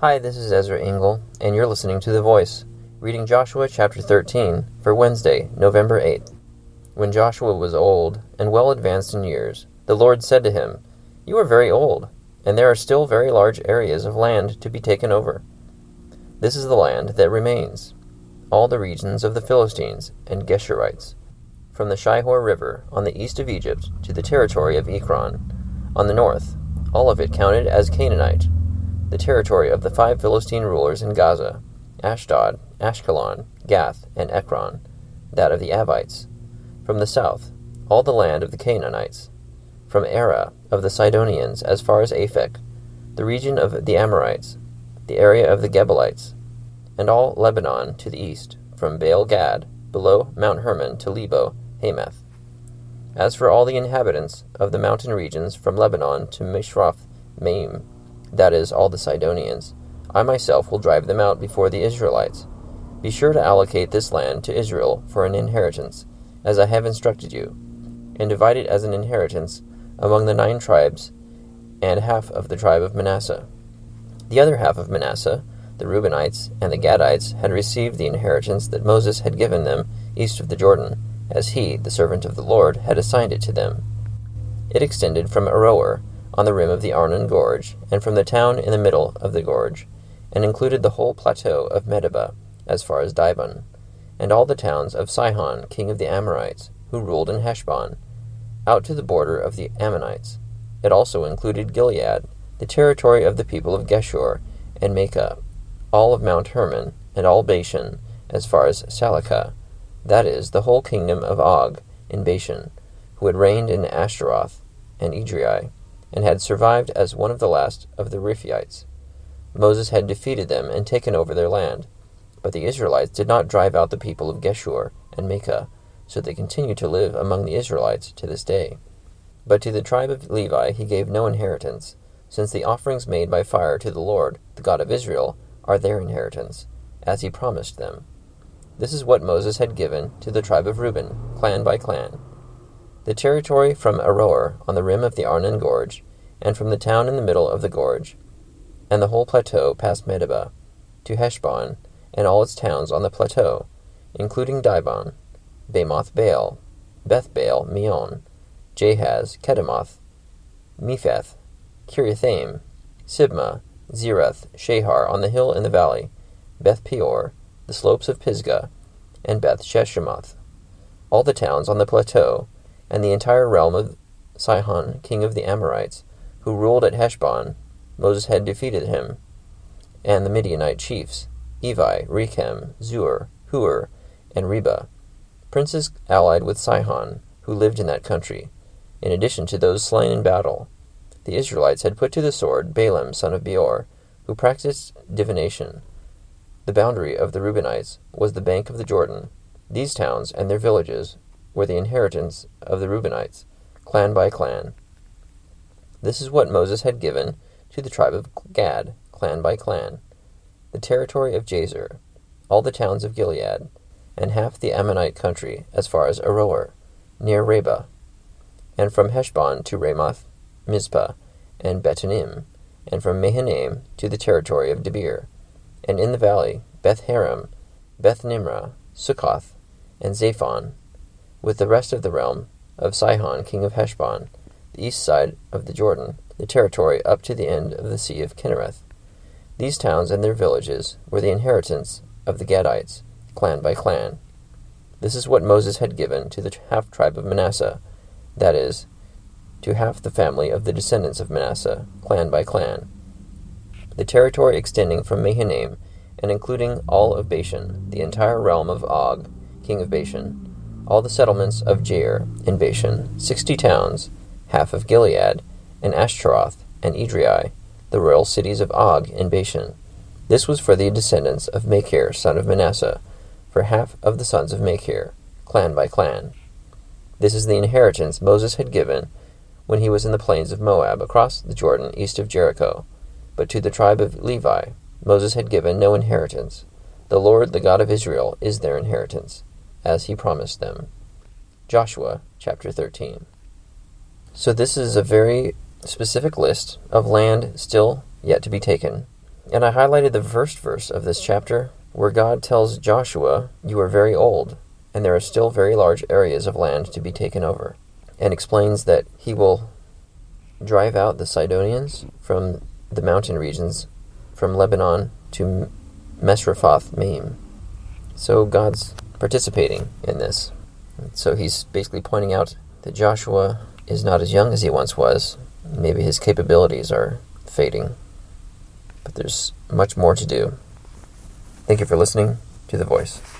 Hi, this is Ezra Engel, and you're listening to The Voice, reading Joshua chapter 13 for Wednesday, November 8th. When Joshua was old and well advanced in years, the Lord said to him, You are very old, and there are still very large areas of land to be taken over. This is the land that remains all the regions of the Philistines and Geshurites, from the Shihor River on the east of Egypt to the territory of Ekron on the north, all of it counted as Canaanite, the territory of the five Philistine rulers in Gaza, Ashdod, Ashkelon, Gath, and Ekron, that of the Avites. From the south, all the land of the Canaanites. From Arah of the Sidonians as far as Aphek, the region of the Amorites, the area of the Gebalites, and all Lebanon to the east, from Baal Gad, below Mount Hermon to Lebo, Hamath. As for all the inhabitants of the mountain regions from Lebanon to Misrephoth Maim, that is, all the Sidonians, I myself will drive them out before the Israelites. Be sure to allocate this land to Israel for an inheritance, as I have instructed you, and divide it as an inheritance among the nine tribes and half of the tribe of Manasseh. The other half of Manasseh, the Reubenites and the Gadites, had received the inheritance that Moses had given them east of the Jordan, as he, the servant of the Lord, had assigned it to them. It extended from Aroer on the rim of the Arnon Gorge, and from the town in the middle of the gorge, and included the whole plateau of Medeba, as far as Dibon, and all the towns of Sihon, king of the Amorites, who ruled in Heshbon, out to the border of the Ammonites. It also included Gilead, the territory of the people of Geshur and Maacah, all of Mount Hermon, and all Bashan, as far as Salecah, that is, the whole kingdom of Og in Bashan, who had reigned in Ashtaroth and Edrei, and had survived as one of the last of the Rephaites. Moses had defeated them and taken over their land. But the Israelites did not drive out the people of Geshur and Maacah, so they continue to live among the Israelites to this day. But to the tribe of Levi he gave no inheritance, since the offerings made by fire to the Lord, the God of Israel, are their inheritance, as he promised them. This is what Moses had given to the tribe of Reuben, clan by clan. The territory from Aroer on the rim of the Arnon Gorge, and from the town in the middle of the gorge, and the whole plateau past Medeba, to Heshbon, and all its towns on the plateau, including Dibon, Bamoth Baal, Beth Baal Meon, Jahaz, Kedemoth, Mephaath, Kiriathaim, Sibmah, Zereth, Shahar on the hill in the valley, Beth Peor, the slopes of Pisgah, and Beth Jeshimoth, all the towns on the plateau, and the entire realm of Sihon, king of the Amorites, who ruled at Heshbon. Moses had defeated him, and the Midianite chiefs, Evi, Rekem, Zur, Hur, and Reba, princes allied with Sihon, who lived in that country, in addition to those slain in battle. The Israelites had put to the sword Balaam son of Beor, who practiced divination. The boundary of the Reubenites was the bank of the Jordan. These towns and their villages were the inheritance of the Reubenites, clan by clan. This is what Moses had given to the tribe of Gad, clan by clan the territory of Jazer, all the towns of Gilead, and half the Ammonite country as far as Aroer, near Rabbah, and from Heshbon to Ramoth, Mizpah, and Betonim, and from Mahanaim to the territory of Debir, and in the valley Beth Haram, Beth Nimrah, Sukkoth, and Zaphon, with the rest of the realm of Sihon king of Heshbon, the east side of the Jordan, the territory up to the end of the sea of Kinnereth. These towns and their villages were the inheritance of the Gadites, clan by clan. This is what Moses had given to the half tribe of Manasseh, that is, to half the family of the descendants of Manasseh, clan by clan. The territory extending from Mahanaim and including all of Bashan, the entire realm of Og, king of Bashan, all the settlements of Jair in Bashan, sixty towns, half of Gilead, and Ashtaroth, and Edrei, the royal cities of Og in Bashan. This was for the descendants of Machir, son of Manasseh, for half of the sons of Machir, clan by clan. This is the inheritance Moses had given when he was in the plains of Moab, across the Jordan, east of Jericho. But to the tribe of Levi, Moses had given no inheritance. The Lord, the God of Israel, is their inheritance, as he promised them. Joshua chapter 13. So, this is a very specific list of land still yet to be taken. And I highlighted the first verse of this chapter where God tells Joshua, You are very old, and there are still very large areas of land to be taken over, and explains that he will drive out the Sidonians from the mountain regions from Lebanon to Misrephoth Maim. So God's participating in this. So he's basically pointing out that Joshua is not as young as he once was. Maybe his capabilities are fading. But there's much more to do. Thank you for listening to The Voice.